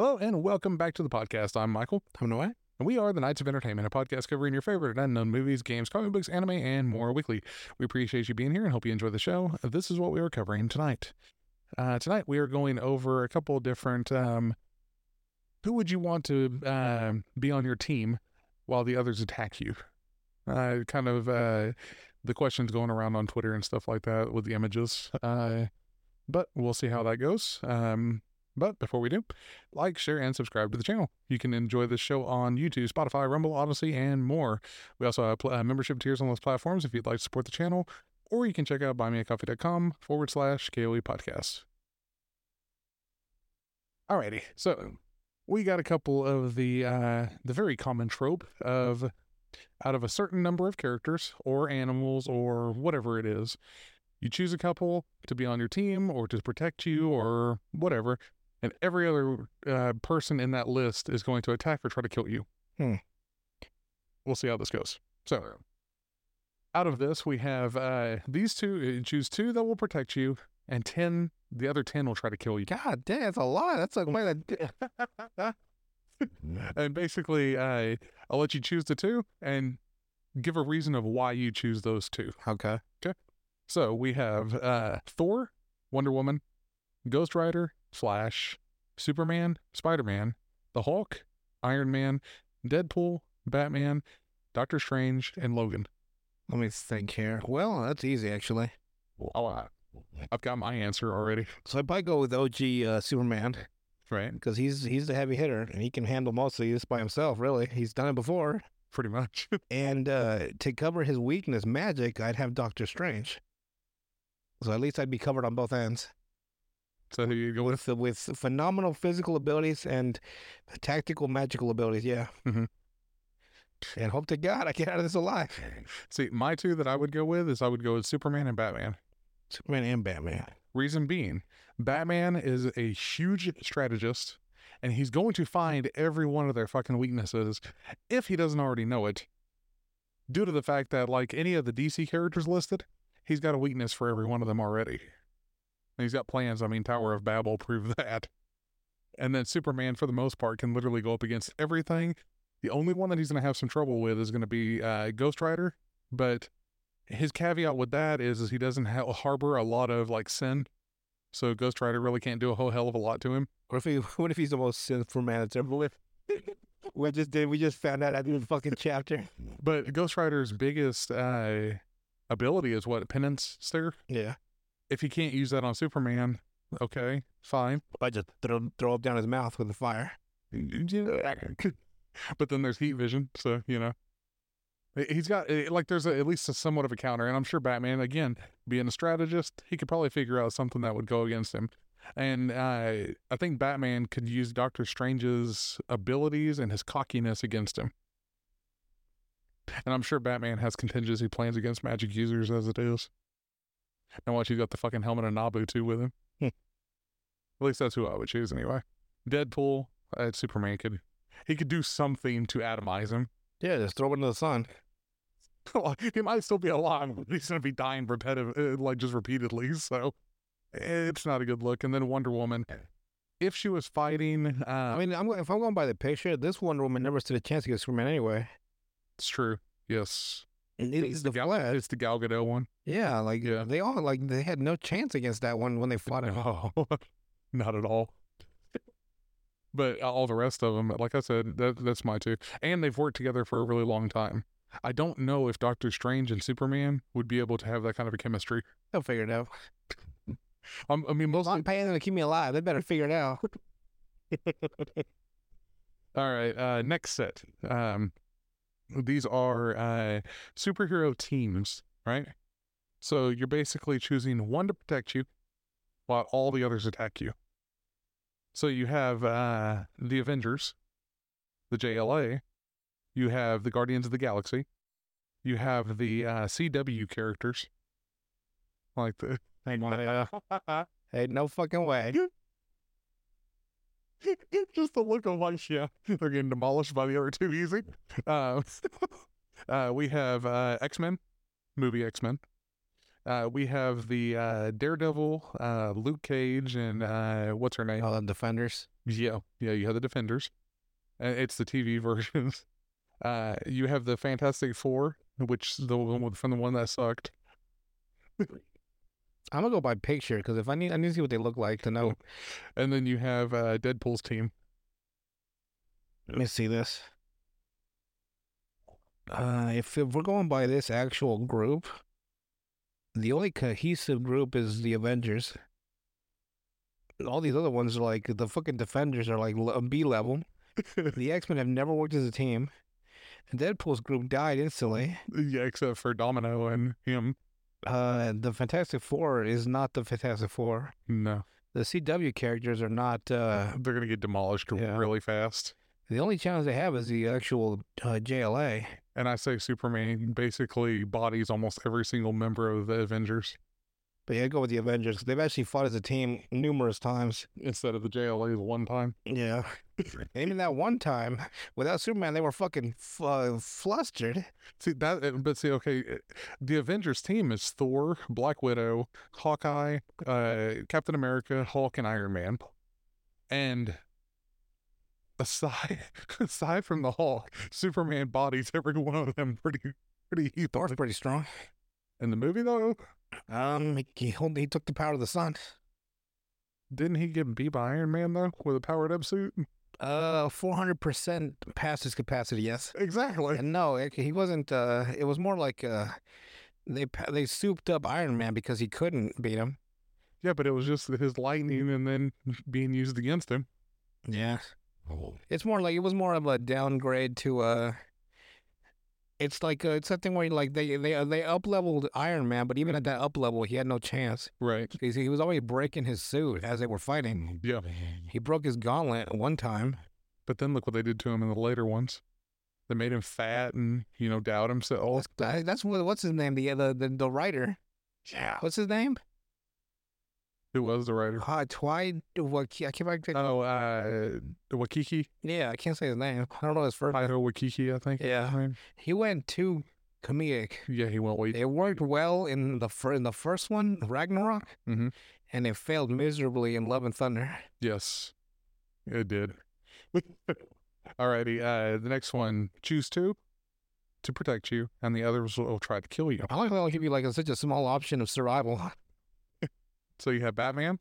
Hello and welcome back to the podcast. I'm Michael. I'm away. And we are the Knights of Entertainment, a podcast covering your favorite unknown movies, games, comic books, anime, and more weekly. We appreciate you being here and hope you enjoy the show. This is what we are covering tonight. Uh, tonight we are going over a couple different. Um, who would you want to uh, be on your team while the others attack you? Uh, kind of uh, the questions going around on Twitter and stuff like that with the images. Uh, but we'll see how that goes. Um, but before we do, like, share, and subscribe to the channel. You can enjoy this show on YouTube, Spotify, Rumble, Odysee, and more. We also have uh, membership tiers on those platforms if you'd like to support the channel, or you can check out buymeacoffee.com forward slash KOE podcast. Alrighty, so we got a couple of the uh, the very common trope of out of a certain number of characters or animals or whatever it is, you choose a couple to be on your team or to protect you or whatever, and every other uh, person in that list is going to attack or try to kill you. Hmm. We'll see how this goes. So, out of this, we have uh, these two. uh, Choose two that will protect you, and ten. The other ten will try to kill you. God damn, that's a lot. That's like quite a. and basically, uh, I'll let you choose the two and give a reason of why you choose those two. Okay. Okay. So we have uh, Thor, Wonder Woman, Ghost Rider, Flash, Superman, Spider Man, the Hulk, Iron Man, Deadpool, Batman, Doctor Strange, and Logan. Let me think here. Well, that's easy actually. I've got my answer already. So I might go with OG uh, Superman Right. because he's he's the heavy hitter and he can handle most of this by himself. Really, he's done it before. Pretty much. And uh, to cover his weakness, magic, I'd have Doctor Strange. So at least I'd be covered on both ends so who you go with? with with phenomenal physical abilities and tactical magical abilities. Yeah. Mhm. And hope to God I get out of this alive. See, my two that I would go with is I would go with Superman and Batman. Superman and Batman. Reason being, Batman is a huge strategist, and he's going to find every one of their fucking weaknesses if he doesn't already know it. Due to the fact that, like any of the DC characters listed, he's got a weakness for every one of them already. And he's got plans. I mean, Tower of Babel proved that. And then Superman, for the most part, can literally go up against everything. The only one that he's going to have some trouble with is going to be uh, Ghost Rider, but his caveat with that is, is he doesn't ha- harbor a lot of like sin, so Ghost Rider really can't do a whole hell of a lot to him. What if he? What if he's the most sinful man that's ever lived? we just did. We just found out at the fucking chapter. But Ghost Rider's biggest uh, ability is what penance stare. Yeah. If he can't use that on Superman, okay, fine. I just throw throw up down his mouth with the fire. but then there's heat vision, so you know. He's got eh, like there's a, at least a somewhat of a counter, and I'm sure Batman, again, being a strategist, he could probably figure out something that would go against him. And uh, I think Batman could use Doctor Strange's abilities and his cockiness against him. And I'm sure Batman has contingency plans against magic users as it is. And watch, he's got the fucking helmet of Nabu too with him. Hmm. At least that's who I would choose anyway. Deadpool, uh, Superman could he could do something to atomize him. Yeah, just throw it into the sun. he might still be alive, but he's gonna be dying repetitive, uh, like just repeatedly. So it's not a good look. And then Wonder Woman, if she was fighting, uh, I mean, I'm if I'm going by the picture, this Wonder Woman never stood a chance against Superman anyway. it's true. Yes, it is the Gal- it's the Gal Gadot one. Yeah, like Yeah. they all like they had no chance against that one when they fought it. No, not at all. But all the rest of them, like I said, that, that's my two. And they've worked together for a really long time. I don't know if Doctor Strange and Superman would be able to have that kind of a chemistry. They'll figure it out. Um, I mean, most I'm paying them to keep me alive. They better figure it out. All right, uh, next set. Um, these are uh, superhero teams, right? So you're basically choosing one to protect you, while all the others attack you. So you have uh, the Avengers, the JLA, you have the Guardians of the Galaxy, you have the uh, CW characters, like the Hey, no fucking way. Just the look of like, yeah, they're getting demolished by the other two easy. Uh, uh, we have uh, X Men, movie X Men. Uh, we have the uh, Daredevil, uh, Luke Cage, and uh, what's her name? All the defenders. Yeah, yeah. You have the Defenders. It's the TV versions. Uh, you have the Fantastic Four, which the one from the one that sucked. I'm gonna go by picture because if I need, I need to see what they look like to know. And then you have uh, Deadpool's team. Let me see this. Uh, if, if we're going by this actual group, the only cohesive group is the Avengers. All these other ones are like the fucking Defenders are like B level. The X Men have never worked as a team. Deadpool's group died instantly. yeah, except for Domino and him. Uh, the Fantastic Four is not the Fantastic Four. No, The CW characters are not. Uh, they're gonna get demolished Yeah. really fast. the only challenge they have is the actual uh, JLA. And I say Superman basically bodies almost every single member of the Avengers But yeah, go with the Avengers. They've actually fought as a team numerous times. instead of the JLA the one time. Yeah. Even that one time, without Superman, they were fucking f- uh, flustered. See that, but see, okay, uh, the Avengers team is Thor, Black Widow, Hawkeye, uh, Captain America, Hulk, and Iron Man. And aside aside from the Hulk, Superman bodies every one of them pretty pretty Thor's pretty strong. In the movie though, Um, he, he, he took the power of the sun. didn't he get beat by Iron Man though with a powered up suit? Uh, 400% past his capacity, yes. Exactly. And no, it, he wasn't, uh, it was more like, uh, they they souped up Iron Man because he couldn't beat him. Yeah, but it was just his lightning and then being used against him. Yeah. It's more like, it was more of a downgrade to, uh, it's like, uh, it's something where like they, they, they up leveled Iron Man, but even at that up level, he had no chance. Right. Because he was always breaking his suit as they were fighting. Yeah. He broke his gauntlet one time. But then look what they did to him in the later ones. They made him fat and, you know, doubt himself. That's, that's what, what's his name? The, the the the writer. Yeah. What's his name? Who was the writer? Uh, Twy. What? I can't. I can't Oh, uh, Wakiki. yeah, I can't say his name. I don't know his first. Taito Wakiki, I think. Yeah. He went too comedic. yeah, he went way. It worked well in the fir- in the first one, Ragnarok, Mhm. and it failed miserably in Love and Thunder. Yes, it did. Alrighty. Uh, the next one, choose two to protect you, and the others will try to kill you. I like how they'll give you like a, such a small option of survival. So you have Batman,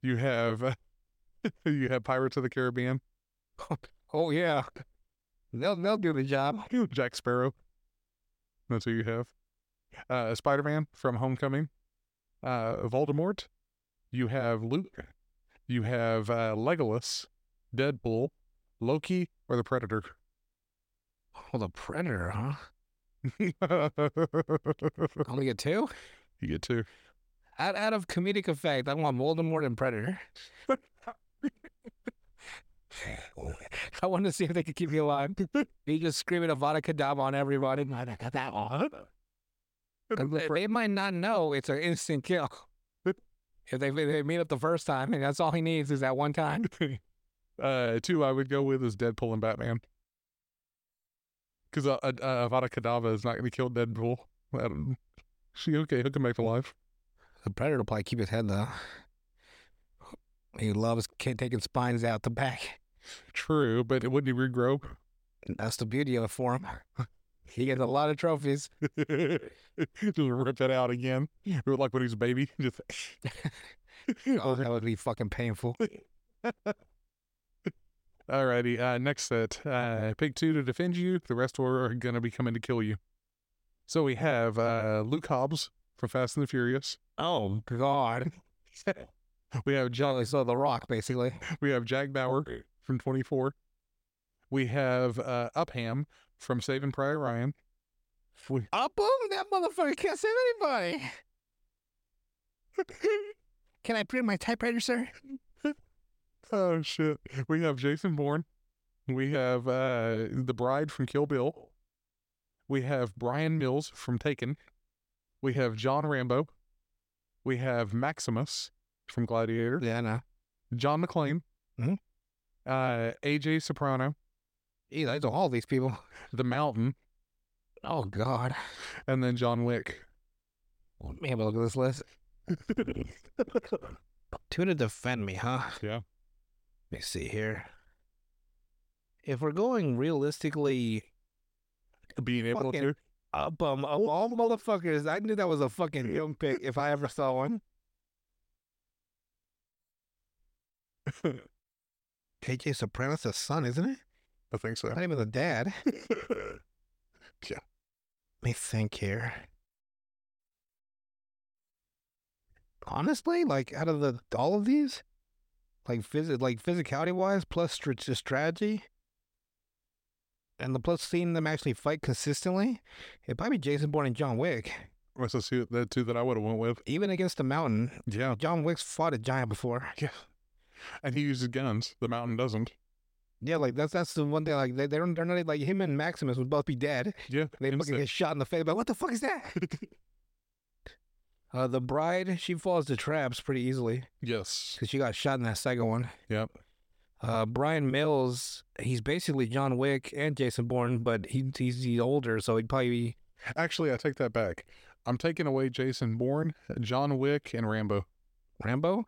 you have you have Pirates of the Caribbean, Oh yeah, they'll they'll do the job. Jack Sparrow. That's who you have. Uh, Spider Man from Homecoming. Uh, Voldemort. You have Luke. You have uh, Legolas, Deadpool, Loki, or the Predator. Oh, the Predator, huh? Only get two. You get two. Out, out of comedic effect, I want Voldemort and Predator. I want to see if they could keep me alive. He just screaming Avada Kedavra on everybody. I got that one. They, they might not know it's an instant kill. If they, they meet up the first time, and that's all he needs is that one time. uh, two I would go with is Deadpool and Batman. Because uh, uh, uh, Avada Kedavra is not going to kill Deadpool. Um, she okay? He'll come back to life. The Predator will probably keep his head though. He loves taking spines out the back. True, but wouldn't he regrow? That's the beauty of it for him. He gets a lot of trophies. Just rip that out again. Like when he's a baby. Just Oh, that would be fucking painful. Alrighty. Uh, next set. Uh, pick two to defend you. The rest are gonna be coming to kill you. So we have uh, Luke Hobbs from Fast and the Furious. Oh God! We have John. Jolly so the Rock, basically. We have Jack Bauer from 24. We have uh, Upham from Saving Private Ryan. We, Up him! That motherfucker can't save anybody. Can I bring my typewriter, sir? oh shit. We have Jason Bourne. We have uh, the Bride from Kill Bill. We have Brian Mills from Taken. We have John Rambo. We have Maximus from Gladiator. Yeah, no. John McClane. Mhm. Uh, AJ Soprano. Ew, I know all these people. The Mountain. Oh God! And then John Wick. Let me have a look at this list. Two to defend me, huh? Yeah. Let me see here. If we're going realistically Being able Fucking- to. Up um of all motherfuckers, I knew that was a fucking young pick if I ever saw one. AJ Soprano's the son, isn't it? I think so. Not even the dad. Yeah. Let me think here. Honestly, like out of the all of these, like phys- like physicality wise, plus strategy, and the plus seeing them actually fight consistently, it'd probably be Jason Bourne and John Wick. What's the two, the two that I would have went with? Even against the mountain, Yeah. John Wick's fought a giant before. Yeah. And he uses guns. The mountain doesn't. Yeah, like that's that's the one thing. Like they they don't, they're not like him and Maximus would both be dead. Yeah. They fucking get shot in the face. But what the fuck is that? uh, the bride she falls to traps pretty easily yes. because she got shot in that second one. Yep. Uh, Brian Mills, he's basically John Wick and Jason Bourne, but he he's, he's older, so he'd probably be Actually, I take that back. I'm taking away Jason Bourne, John Wick, and Rambo. Rambo.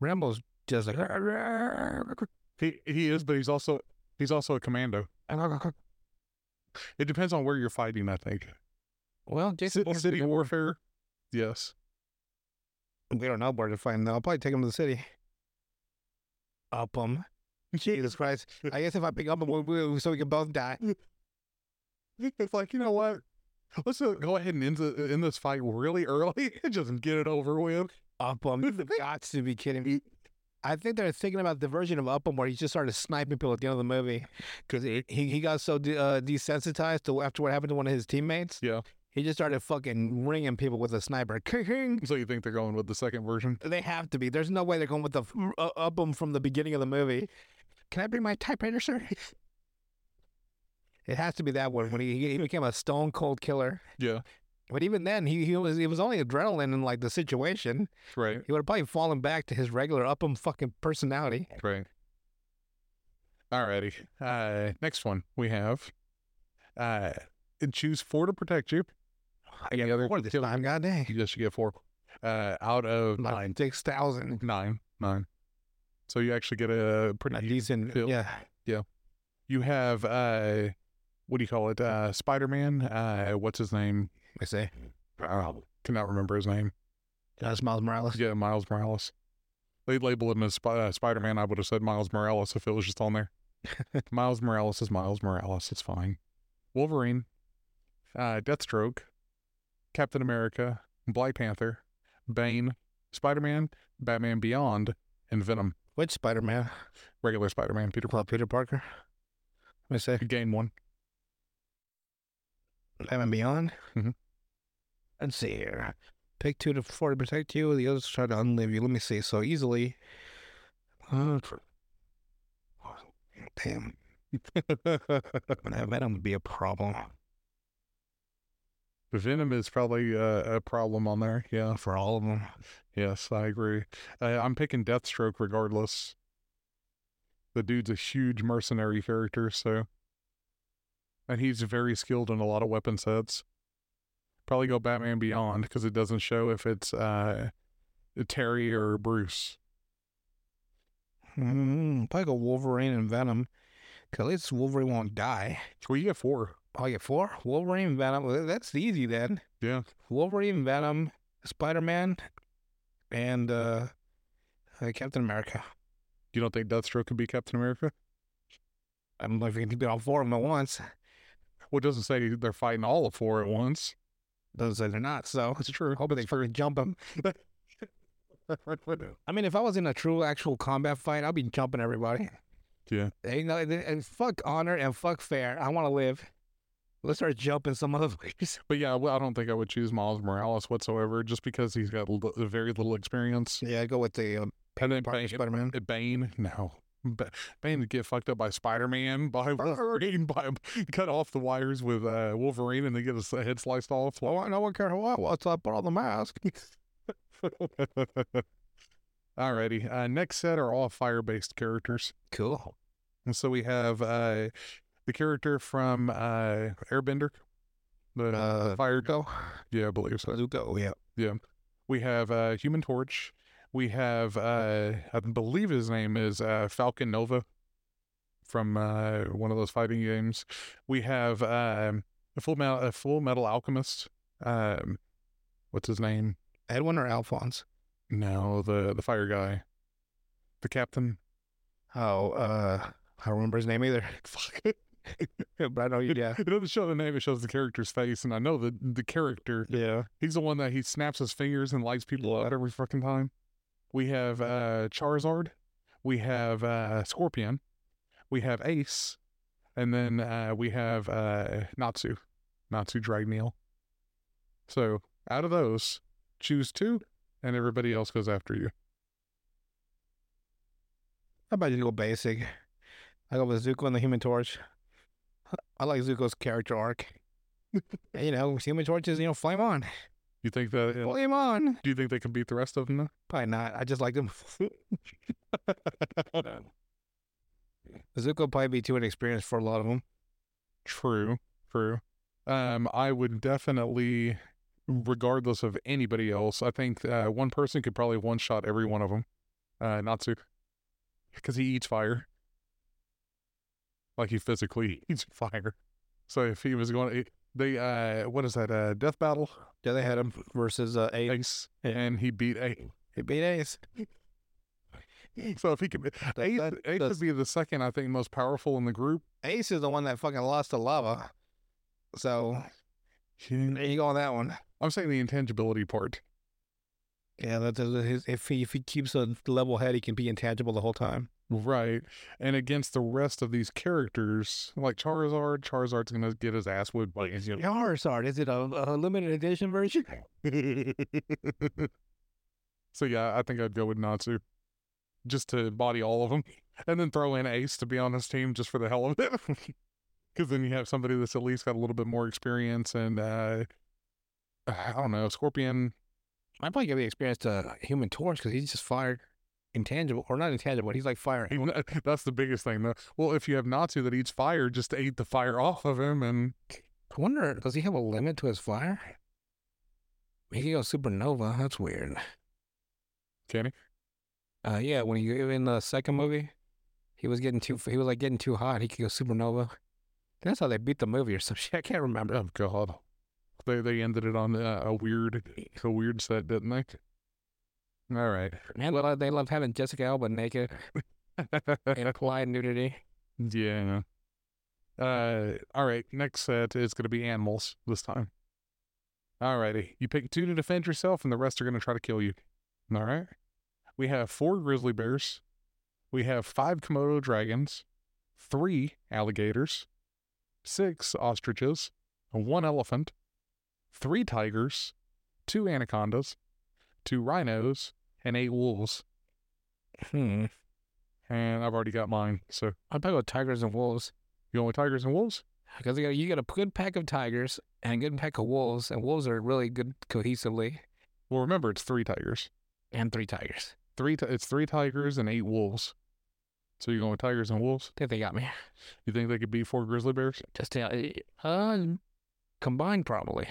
Rambo's just like He he is, but he's also he's also a commando. It depends on where you're fighting. I think well, Jason City, Bourne's city warfare. Yes. We don't know where to find them. I'll probably take him to the city. Up him. Jesus Christ. I guess if I pick up him, we- we- so we can both die. It's like you know what? Let's uh, go ahead and end, the, end this fight really early and just get it over with. Up him. You've got to be kidding me. I think they're thinking about the version of Upham where he just started sniping people at the end of the movie because he, he got so de- uh, desensitized to after what happened to one of his teammates. Yeah. He just started fucking ringing people with a sniper. So you think they're going with the second version? They have to be. There's no way they're going with the uh, Upham from the beginning of the movie. Can I bring my typewriter, sir? It has to be that one when he, he became a stone cold killer. Yeah. But even then, he, he was it was only adrenaline in like the situation. Right. He would have probably fallen back to his regular Upham fucking personality. Right. Alrighty. Uh, next one we have. Uh, choose four to protect you. I Any other four this kill- time, god dang. You just get four. Uh, out of Nine. Six thousand. nine, nine. So you actually get a pretty A decent, kill. yeah. You have uh, what do you call it? Uh, Spider Man. Uh, what's his name? I say. I cannot remember his name. That's Miles Morales. Yeah, Miles Morales. They label him as Sp- uh, Spider Man. I would have said Miles Morales if it was just on there. Miles Morales is Miles Morales. It's fine. Wolverine, uh, Deathstroke, Captain America, Black Panther, Bane, Spider Man, Batman Beyond, and Venom. Which Spider Man? Regular Spider Man, Peter Well, Peter Parker. Let me say. Parker. Gain one. Batman Beyond. Mhm. Let's see here. Pick two to four to protect you. The others try to unlive you. Let me see. So easily. Uh, damn. That Venom would be a problem Venom is probably uh, a problem on there. Yeah. for all of them. Yes, I agree. Uh, I'm picking Deathstroke regardless. The dude's a huge mercenary character, so. And he's very skilled in a lot of weapon sets. Probably go Batman Beyond because it doesn't show if it's uh, Terry or Bruce. Mm, probably go Wolverine and Venom. Cause at least Wolverine won't die. Well, you get four. Oh, you get four? Wolverine, Venom. That's easy then. Yeah. Wolverine, Venom, Spider Man, and uh, uh, Captain America. You don't think Deathstroke could be Captain America? I don't know if you can do all four of them at once. Well, it doesn't say they're fighting all of four at once. Doesn't say they're not, so it's true. hoping they fucking jump them. I mean, if I was in a true actual combat fight, I'd be jumping everybody. Yeah. Ain't no, and fuck honor and fuck fair. I want to live. Let's start jumping some motherfuckers. But yeah, well, I don't think I would choose Miles Morales whatsoever just because he's got l- very little experience. Yeah, I go with the um, And then Bane, Spider Man. Uh, Bane, no. Ba- Bane would get fucked up by Spider Man, by Wolverine, by cut off the wires with uh, Wolverine, and they get his head sliced off. Well, I no one care what. What's up? Put on the mask. Alrighty, uh, next set are all fire based characters. Cool. And so we have uh, the character from Uh, Airbender, the uh, fire. Zuko. Yeah, I believe so. Zuko. Yeah. We have uh, Human Torch. We have, uh, I believe his name is uh, Falcon Nova from uh, one of those fighting games. We have um, a Full Metal, a Full Metal Alchemist. Um, what's his name? Edwin or Alphonse? No, the the fire guy, the captain. Oh, uh, I don't remember his name either. Fuck. but I know you. Yeah. It doesn't show the name; it shows the character's face, and I know the the character. Yeah. He's the one that he snaps his fingers and lights people up every fucking time. We have uh, Charizard. We have uh, Scorpion. We have Ace. And then uh, we have uh, Natsu. Natsu Dragneel. So out of those, choose two, and everybody else goes after you. How about you go basic? I go with Zuko and the Human Torch. I like Zuko's character arc. And, you know, Human Torch is, you know, flame on. You think that? Flame on. Do you think they can beat the rest of them? Though? Probably not. I just like them. Zuko probably be too inexperienced for a lot of them. True, true. Um, I would definitely, regardless of anybody else, I think uh, one person could probably one shot every one of them. Uh, Natsu, because he eats fire, like he physically eats fire. So if he was going, to, they uh, what is that? Uh, death battle Yeah, they had him versus uh, Ace. Ace, Yeah. and he beat Ace. He beat Ace. So if he could, Ace, that- Ace would be the second, I think, most powerful in the group. Ace is the one that fucking lost to lava. So there you go on that one. I'm saying the intangibility part. Yeah, that's his. If he if he keeps a level head, he can be intangible the whole time. Right. And against the rest of these characters, like Charizard, Charizard's going to get his ass whipped by you know. Charizard, is it a, a limited edition version? so, yeah, I think I'd go with Natsu just to body all of them and then throw in Ace to be on his team just for the hell of it. Because then you have somebody that's at least got a little bit more experience and, uh, I don't know, Scorpion. I'd probably give the experience to Human Torch because he's just fired intangible or not intangible. But he's like fire. he- That's the biggest thing, though. Well, if you have Natsu that eats fire, just to eat the fire off of him and I wonder, does he have a limit to his fire? He can go supernova. That's weird. can he? Uh, yeah, when he in the second movie, he was getting too he was like getting too hot. He could go supernova. That's how they beat the movie or some shit. I can't remember. Oh God, they they ended it on uh, a weird a weird set, didn't they? All right. Man, well, they love having Jessica Alba naked in applied nudity. yeah. Uh. All right. Next set is going to be animals this time. All righty. You pick two to defend yourself, and the rest are going to try to kill you. All right. We have four grizzly bears. We have five Komodo dragons, three alligators, six ostriches, one elephant, three tigers, two anacondas, two rhinos, and eight wolves. Hmm. And I've already got mine. So I'd probably go tigers and wolves you with tigers and wolves? because you got you got a good pack of tigers and a good pack of wolves, and wolves are really good cohesively. Well, remember it's three tigers. And three tigers. Three. Ti- it's three tigers and eight wolves. So you're going with tigers and wolves? I think they got me. You think they could beat four grizzly bears? Just tell uh, combined probably.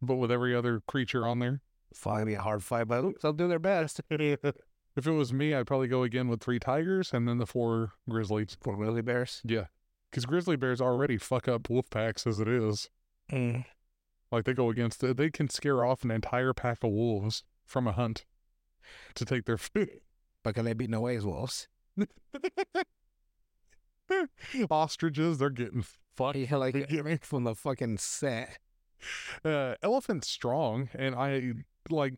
But with every other creature on there? Probably be a hard fight, but they'll do their best. If it was me, I'd probably go again with three tigers and then the four grizzlies. For grizzly bears. Yeah. Because grizzly bears already fuck up wolf packs as it is. Mm. Like they go against, the, they can scare off an entire pack of wolves from a hunt to take their food. But can they beat no ways wolves? Ostriches, they're getting fucked. Yeah, like You get me? from the fucking set. Uh, elephant's strong, and I like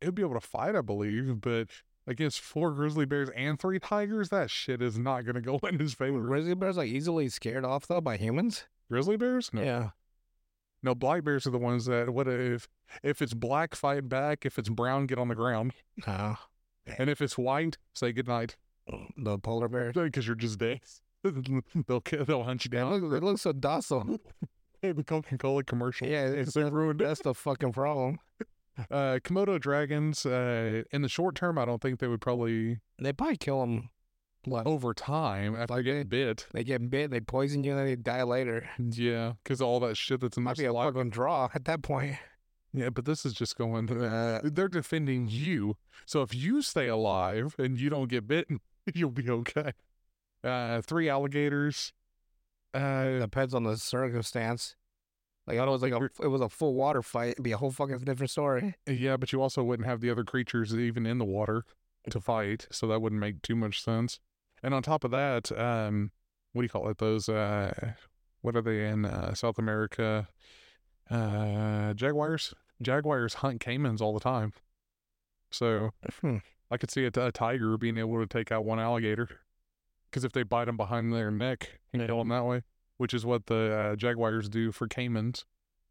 it'd be able to fight, I believe, but against four grizzly bears and three tigers, that shit is not gonna go in his favor. Grizzly bears are easily scared off though by humans. Grizzly bears? No, Yeah. no. Black bears are the ones that what if if it's black, fight back. If it's brown, get on the ground, No. and if it's white, say goodnight The polar bear because you're just dead. they'll they'll hunt you down. they look so docile. Hey, the Coca-Cola commercial. Yeah, it's they ruined that's the fucking problem. Uh, Komodo dragons. Uh, in the short term, I don't think they would probably They probably kill them Like, over time after they get bit. They get bit, they poison you, and then they die later. Yeah, because all that shit that's in Might be a fucking draw at that point. Yeah, but this is just going. Uh, they're defending you. So if you stay alive and you don't get bitten, you'll be okay. Uh, three alligators. Uh, Depends on the circumstance. Like I know it was like a, it was a full water fight. It'd be a whole fucking different story. yeah, but you also wouldn't have the other creatures even in the water to fight, so that wouldn't make too much sense. And on top of that, um, what do you call it? Those uh, what are they in uh, South America? Uh, jaguars. Jaguars hunt caimans all the time. So Hmm. I could see a, a tiger being able to take out one alligator because if they bite them behind their neck and kill them that way, which is what the uh, jaguars do for caimans.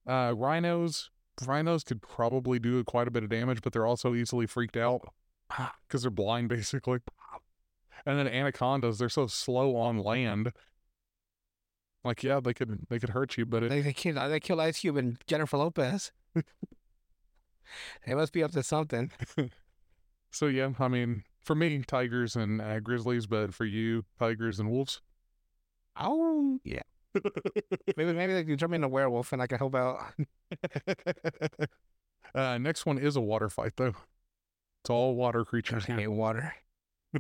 Uh, rhinos, rhinos could probably do quite a bit of damage, but they're also easily freaked out because they're blind basically. And then anacondas, they're so slow on land. Like yeah, they could they could hurt you, but it, They they killed they killed Ice Cube and Jennifer Lopez. they must be up to something. so yeah. I mean, for me, tigers and uh, grizzlies, but for you, tigers and wolves. Oh yeah. Maybe maybe they can turn me into a werewolf and I can help out. uh, next one is a water fight, though. It's all water I creatures. hate water.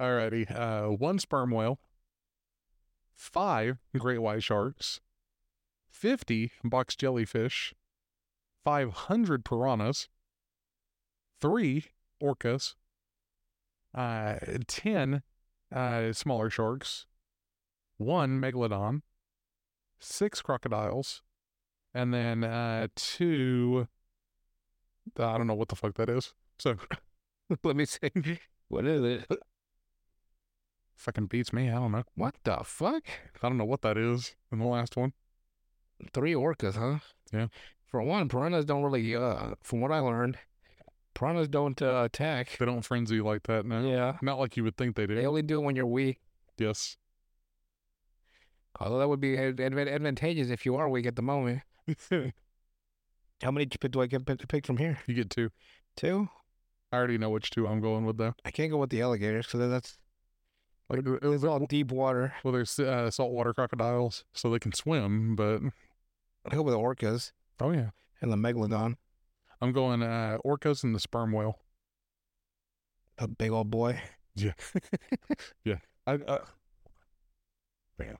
Alrighty. Uh, one sperm whale, five great white sharks, 50 box jellyfish, 500 piranhas, three orcas, uh, 10 uh, smaller sharks, one megalodon, six crocodiles, and then uh, two. I don't know what the fuck that is. So Let me see. What is it? fucking beats me. I don't know. What the fuck? I don't know what that is in the last one. Three orcas, huh? Yeah. For one, piranhas don't really. Uh, from what I learned, piranhas don't uh, attack. They don't frenzy like that now. Yeah. Not like you would think they do. They only do it when you're weak. yes. Although that would be ad- advan- advantageous if you are weak at the moment. How many do I get pick, pick from here? You get two. Two? I already know which two I'm going with though. I can't go with the alligators because that's Like it was all deep water. well, there's uh, saltwater crocodiles, so they can swim. But I go with the orcas oh yeah, and the megalodon. I'm going uh, orcas and the sperm whale. A big old boy. Yeah. yeah. I uh, man,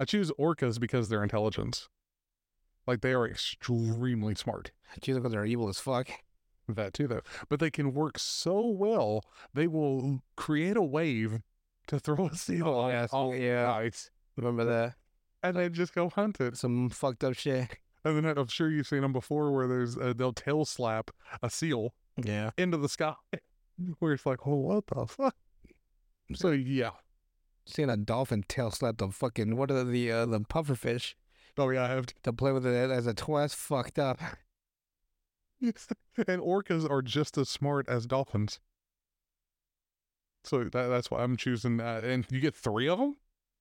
I choose orcas because their intelligence. Like they are extremely smart. Choose because they're evil as fuck. That too, though. But they can work so well, they will create a wave to throw a seal on, yes. on Yeah. ice, Remember that? and then just go hunt it. Some fucked up shit. And then I'm sure you've seen them before, where there's uh, they'll tail slap a seal Yeah. into the sky, where it's like, oh, what the fuck? So yeah, Seeing a dolphin tail slap the fucking what are the uh, the pufferfish oh yeah, I have. to play with it as a toy. That's fucked up. and orcas are just as smart as dolphins. So that, that's why I'm choosing. Uh, and you get three of them.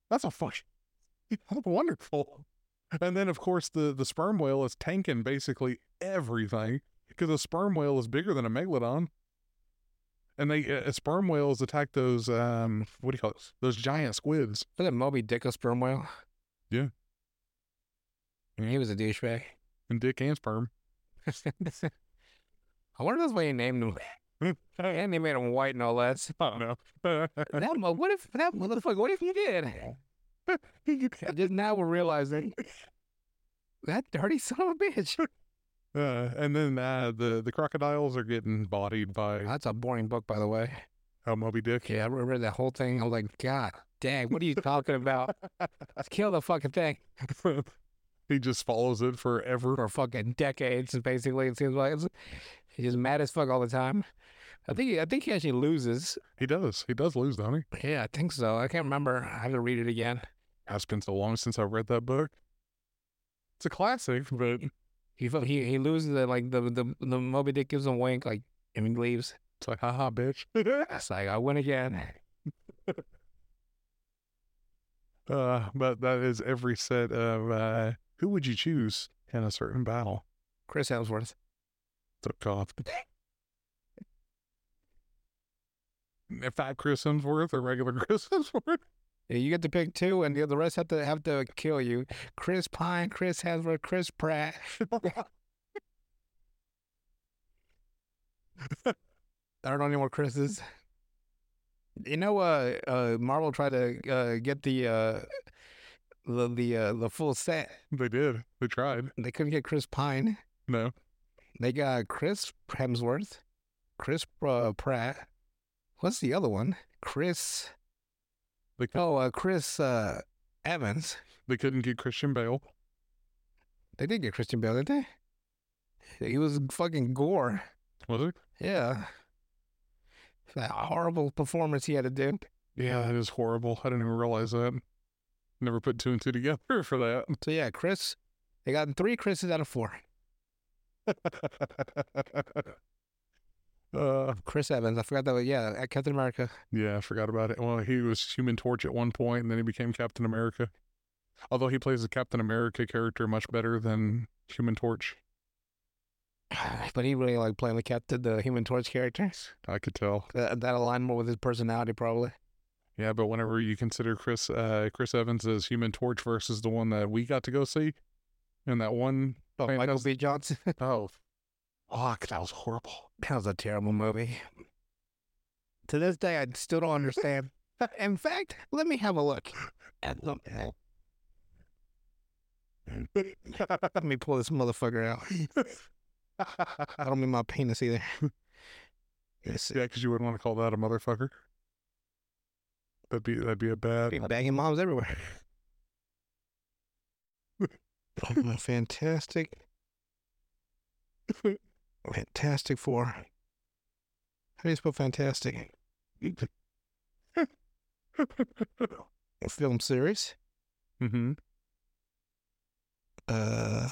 That's a fuck. That's wonderful. And then of course the the sperm whale is tanking basically everything because a sperm whale is bigger than a megalodon. And they uh, sperm whales attack those um what do you call it? Those giant squids. Was it Moby Dick a sperm whale? Yeah. And he was a douchebag. And dick and sperm. I wonder if that's why he named him. and they made him white, no less. Oh no. That what if that motherfucker? What if you did? Just now we're realizing that dirty son of a bitch. Uh, and then uh, the the crocodiles are getting bodied by That's a boring book, by the way. uh, Moby Dick. Yeah, I read that whole thing. I was like, God dang, what are you talking about? Let's kill the fucking thing he just follows it forever. for fucking decades. Basically, it seems like it's, he's just mad as fuck all the time. I think he, I think he actually loses. He does. He does lose, don't he? Yeah, I think so. I can't remember. I have to read it again. It's been so long since I've read that book. It's a classic, but He he he loses it like the the the Moby Dick gives him a wink like and he leaves. it's like, haha, bitch. It's like I win again. uh, but that is every set of uh, who would you choose in a certain battle? Chris Hemsworth. So, God. Fat Chris Hemsworth or regular Chris Hemsworth? You get to pick two, and the, the rest have to have to kill you. Chris Pine, Chris Hemsworth, Chris Pratt. I don't know any more Chris's. You know, uh, uh, Marvel tried to uh, get the uh, the the uh, the full set. They did. They tried. They couldn't get Chris Pine. No. They got Chris Hemsworth, Chris uh, Pratt. What's the other one? Chris. Cou- Oh, uh, Chris uh, Evans. they couldn't get Christian Bale. They did get Christian Bale, didn't they? He was fucking Gorr. Was it? Yeah. That horrible performance he had to do. Yeah, that is horrible. I didn't even realize that. Never put two and two together for that. So yeah, Chris. They got three Chris's out of four. uh, Chris Evans. I forgot that. was- Yeah, Captain America. yeah, I forgot about it. Well, he was Human Torch at one point, and then he became Captain America. Although he plays the Captain America character much better than Human Torch, But he really liked playing the Captain, the Human Torch character. I could tell. That, that aligned more with his personality, probably. Yeah, but whenever you consider Chris uh, Chris Evans as Human Torch versus the one that we got to go see, and that one Oh, Michael B. Johnson. oh, fuck, that was horrible. that was a terrible movie. To this day, I still don't understand. In fact, let me have a look. Let me pull this motherfucker out. I don't mean my penis either. Let's. Yeah, because you wouldn't want to call that a motherfucker. That'd be that'd be a bad. Be Banging moms everywhere. Oh, fantastic. Fantastic Four. How do you spell fantastic? Film series. mm-hmm. Uh,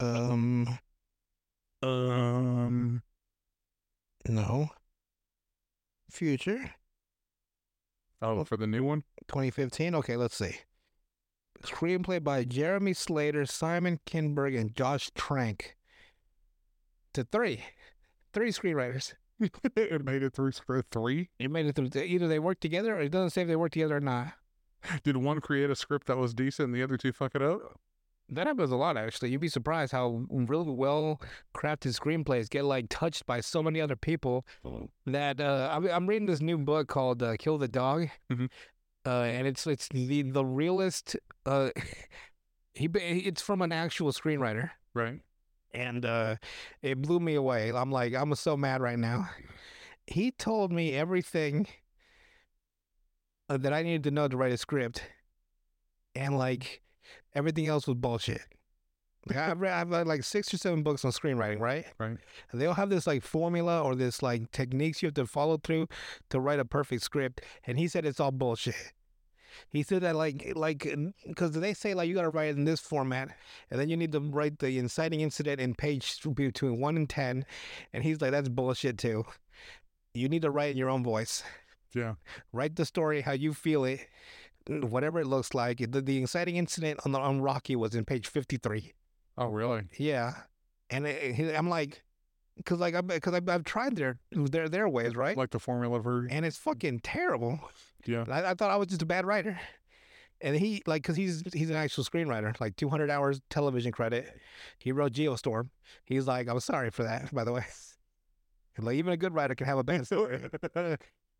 um, Um. no. Future. Oh, for the new one. 2015. Okay, let's see. Screenplay by Jeremy Slater, Simon Kinberg, and Josh Trank. To three. Three screenwriters. it made it through three. It made it through. Either they work together or it doesn't say if they work together or not. Did one create a script that was decent and the other two fuck it up? That happens a lot, actually. You'd be surprised how really well crafted screenplays get like touched by so many other people. That uh, I'm, I'm reading this new book called uh, "Kill the Dog," Mhm. uh, and it's it's the the realist. Uh, he it's from an actual screenwriter, Right. And uh, it blew me away. I'm like, I'm so mad right now. He told me everything that I needed to know to write a script, and like everything else was bullshit. Like I've read, I've read like six or seven books on screenwriting, right? Right. And they all have this like formula or this like techniques you have to follow through to write a perfect script. And he said it's all bullshit. He said that like eh, like because they say like you gotta write it in this format, and then you need to write the inciting incident in page between one and ten, and he's like that's bullshit too. You need to write in your own voice. Yeah. Write the story how you feel it, whatever it looks like. The, the inciting incident on the on Rocky was in page fifty three. Oh, really? Yeah, and eh, eh, it, it- I'm like, because like I because I've, I've tried their their their ways right, Like the formula version. and it's fucking terrible. Yeah. I, I thought I was just a bad writer, and he like because he's he's an actual screenwriter, like 200 hours television credit. He wrote Geostorm. He's like, I'm sorry for that, by the way. Like even a good writer can have a bad story.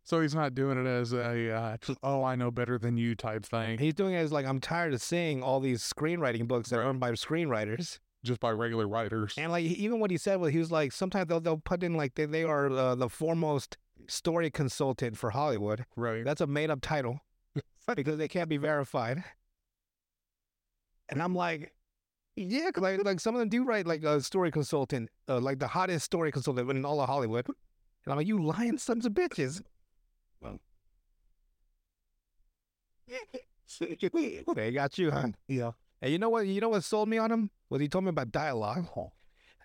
So he's not doing it as a uh, oh I know better than you type thing, He's doing it as like I'm tired of seeing all these screenwriting books that are owned by screenwriters. Just by regular writers. And like even what he said was he was like sometimes they'll they'll put in like they they are uh, the foremost story consultant for Hollywood. Right. That's a made up title because they can't be verified. And I'm like, yeah, 'cause like like some of them do write like a story consultant, uh, like the hottest story consultant in all of Hollywood. And I'm like, you lying sons of bitches. Well. they got you, huh? Yeah. And you know what? You know what sold me on him? Was he told me about dialogue.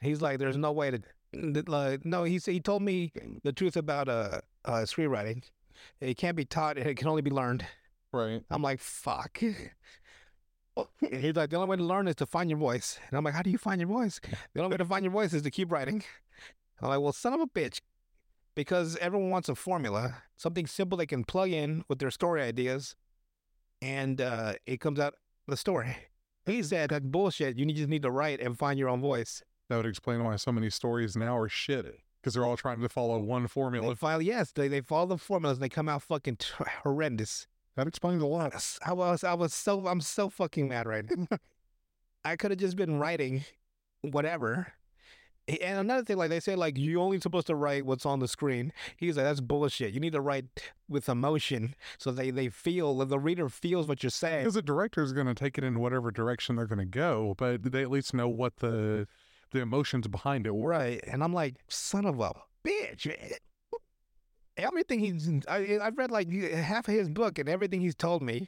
He's like, there's no way to. Like, no, he he told me the truth about uh, uh screenwriting. It can't be taught; it can only be learned. Right. I'm like, fuck. He's like, the only way to learn is to find your voice. And I'm like, how do you find your voice? The only way to find your voice is to keep writing. I'm like, well, son of a bitch. because everyone wants a formula, something simple they can plug in with their story ideas, and uh, it comes out the story. He said that's bullshit. You just need to write and find your own voice. That would explain why so many stories now are shit because they're all trying to follow one They formula. file, yes, they, they follow the formulas and they come out fucking t- horrendous. That explains a lot. I was, I was so, I'm so fucking mad right now. I could have just been writing whatever. And another thing, like they say, like you're only supposed to write what's on the screen. He's like, that's bullshit. You need to write with emotion so they they feel, the reader feels what you're saying. Because the director is going to take it in whatever direction they're going to go, but they at least know what the the emotions behind it were. Right. And I'm like, son of a bitch. Everything he's, I, I've read like half of his book, and everything he's told me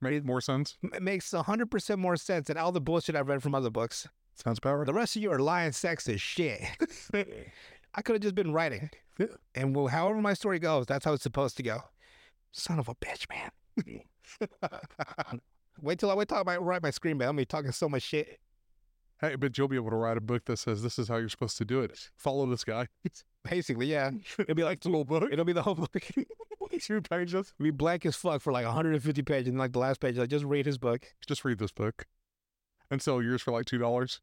Made more sense. makes 100% more sense than all the bullshit I've read from other books. Sounds about right. The rest of you are lying sex as shit. I could have just been writing. And well, however my story goes, that's how it's supposed to go. Son of a bitch, man. wait till I wait till I might write my screenplay. I'm gonna be talking so much shit. Hey, but you'll be able to write a book that says this is how you're supposed to do it. Follow this guy. Basically, yeah. It'll be like the whole book. It'll be the whole book. Two pages. It'll be blank as fuck for like 150 pages. And like the last page, like just read his book. Just read this book and sell yours for like two dollars.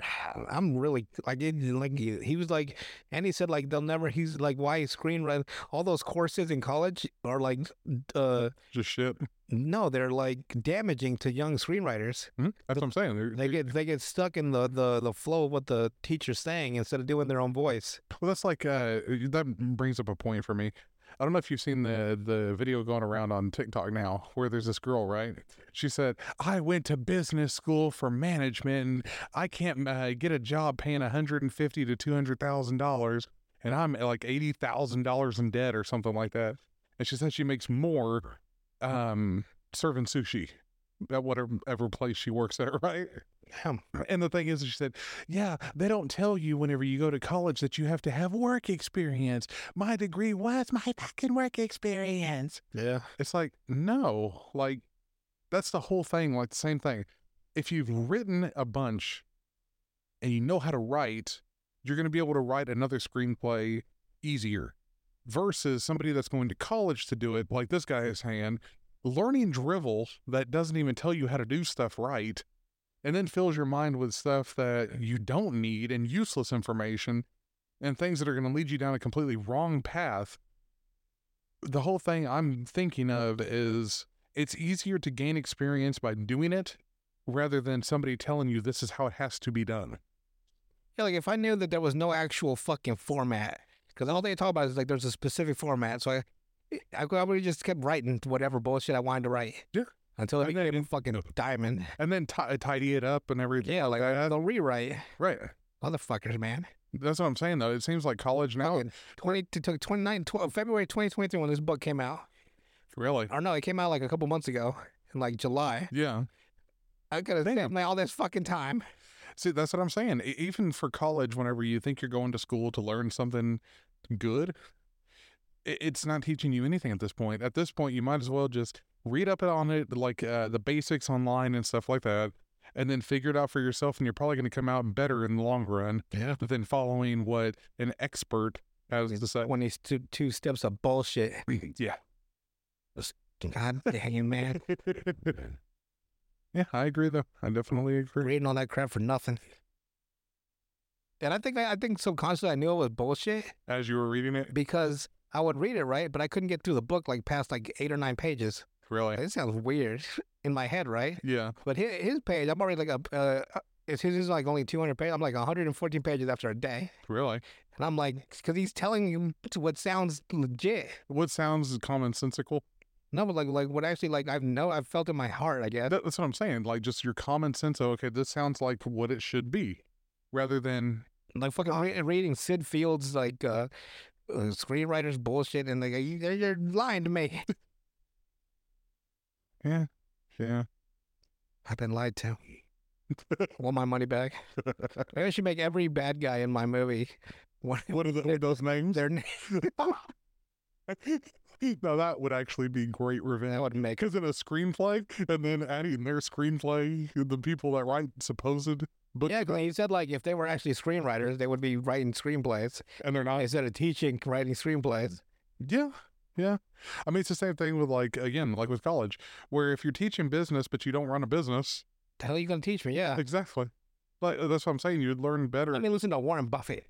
I'm really like it, like he he was like, and he said like they'll never. He's like, why screenwriting? All those courses in college are like, uh, Just shit. no, they're like damaging to young screenwriters. Mhm. That's what I'm saying. They're- They get they get stuck in the the the flow of what the teacher's saying instead of doing their own voice. Well, that's like uh, that brings up a point for me. I don't know if you've seen the the video going around on TikTok now, where there's this girl, right? She said, "I went to business school for management, and I can't uh, get a job paying 150 to 200 thousand dollars, and I'm like eighty thousand dollars in debt or something like that." And she said she makes more um, serving sushi at whatever place she works at, right? And the thing is, she said, yeah, they don't tell you whenever you go to college that you have to have work experience. My degree was my fucking work experience. Yeah. It's like, no, like, that's the whole thing. Like, the same thing. If you've written a bunch and you know how to write, you're going to be able to write another screenplay easier versus somebody that's going to college to do it, like this guy is saying, learning drivel that doesn't even tell you how to do stuff right and then fills your mind with stuff that you don't need and useless information and things that are going to lead you down a completely wrong path. The whole thing I'm thinking of is it's easier to gain experience by doing it rather than somebody telling you this is how it has to be done. Yeah, like if I knew that there was no actual fucking format, because all they talk about is like there's a specific format, so I, I probably just kept writing whatever bullshit I wanted to write. Yeah. Until it And then- became a fucking diamond. And then ti tidy it up and everything. Yeah, like that. they'll rewrite. Right. Motherfuckers, man. That's what I'm saying, though. It seems like college now. Fucking 20 to to 29 12, February 2023 when this book came out. Really? Or no, it came out like a couple months ago in like July. Yeah. I could have spent all this fucking time. See, that's what I'm saying. Even for college, whenever you think you're going to school to learn something good, it's not teaching you anything at this point. At this point, you might as well just read up on it, like uh, the basics online and stuff like that, and then figure it out for yourself. And you're probably going to come out better in the long run Yeah. than following what an expert has to say. When these two, two steps of bullshit. Yeah. God dang, man. yeah, I agree, though. I definitely agree. Reading all that crap for nothing. And I think I, I think subconsciously I knew it was bullshit As you were reading it, because I would read it right, but I couldn't get through the book like past like eight or nine pages. really. It sounds weird in my head, right? Yeah. But his, his page, I'm already like a. Uh, it's his is like only 200 pages. I'm like 114 pages after a day, Really. and I'm like, because he's telling you what sounds legit. What sounds commonsensical? No, but like like what actually like I've know I've felt in my heart. I guess. That, that's what I'm saying. Like just your common sense. Of, okay, this sounds like what it should be, rather than like fucking re- reading Syd Fields like uh Uh, screenwriters bullshit and like you, you're lying to me. yeah, yeah. I've been lied to. Want my money back? Maybe I should make every bad guy in my movie. What What are the, what are those names? their name? now that would actually be great That revenge. would make Because in a screenplay, and then adding their screenplay, the people that write supposed book, Yeah, he said like if they were actually screenwriters, they would be writing screenplays and they're not. instead of teaching writing screenplays. Yeah, yeah. I mean, it's the same thing with like again, like with college, where if you're teaching business but you don't run a business, The hell are you gonna teach me? Yeah. exactly. Like that's what I'm saying. You'd learn better. I me listen to Warren Buffett.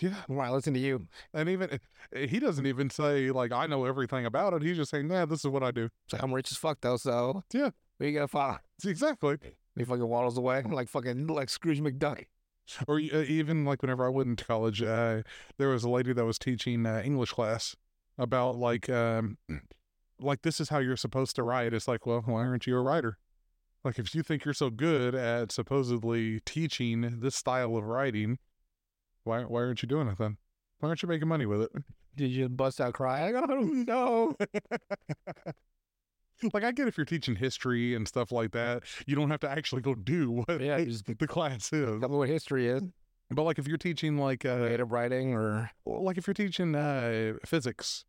yeah, Why listen to you? and even eh, he doesn't even say like I know everything about it. He's just saying, "Yeah, this is what I do." Like I'm rich as fuck though, so Yeah. You gonna follow? Exactly. He fucking waddles away like fucking like Scrooge McDuck. Or uh, even like whenever I went to college, uh, there was a lady that was teaching uh, English class about like, um, like this is how you're supposed to write. It's like, well, why aren't you a writer? Like, if you think you're so good at supposedly teaching this style of writing, why why aren't you doing it then? Why aren't you making money with it? Did you bust out crying? I don't know. like, I get if you're teaching history and stuff like that, you don't have to actually go do what Yeah, just the class is. tell me what history is. But like, if you're teaching like uh, Creative writing or like if you're teaching uh, physics,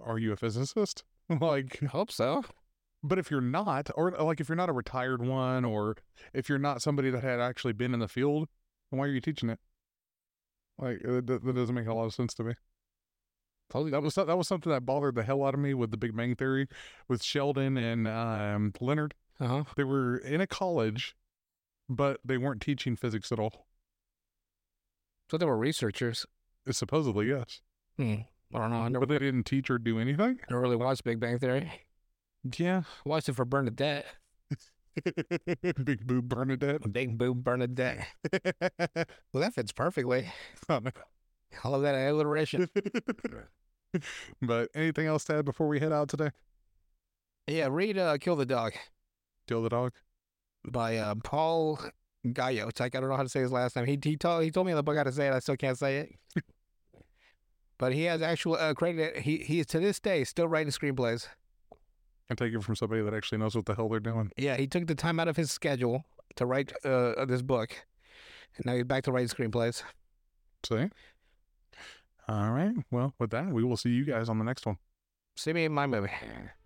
are you a physicist? like, I hope so. but if you're not, or like if you're not a retired one, or if you're not somebody that had actually been in the field, then why are you teaching it? Like uh, that, that doesn't make a lot of sense to me. Totally. That was that was something that bothered the hell out of me with the Big Bang Theory, with Sheldon and um, Leonard. Uh huh. They were in a college, but they weren't teaching physics at all. So they were researchers. Supposedly, yes, Hmm. I don't know. I never, but they didn't teach or do anything. never really watched Big Bang Theory. Yeah, I watched it for Bernadette. Big boob Bernadette. Big boob Bernadette. Well, that fits perfectly. I love that alliteration. but anything else to add before we head out today? yeah, read uh, Kill the Dog Kill the dog. by uh, Paul Gallo. Like, I don't know how to say his last name. He, he, told, he told me in the book how to say it. I still can't say it. but he has actual uh, credit. He, he is to this day still writing screenplays. And take it from somebody that actually knows what the hell they're doing. Yeah, he took the time out of his schedule to write uh, this book. And now he's back to writing screenplays. See? All right. Well, with that, we will see you guys on the next one. See me in my movie.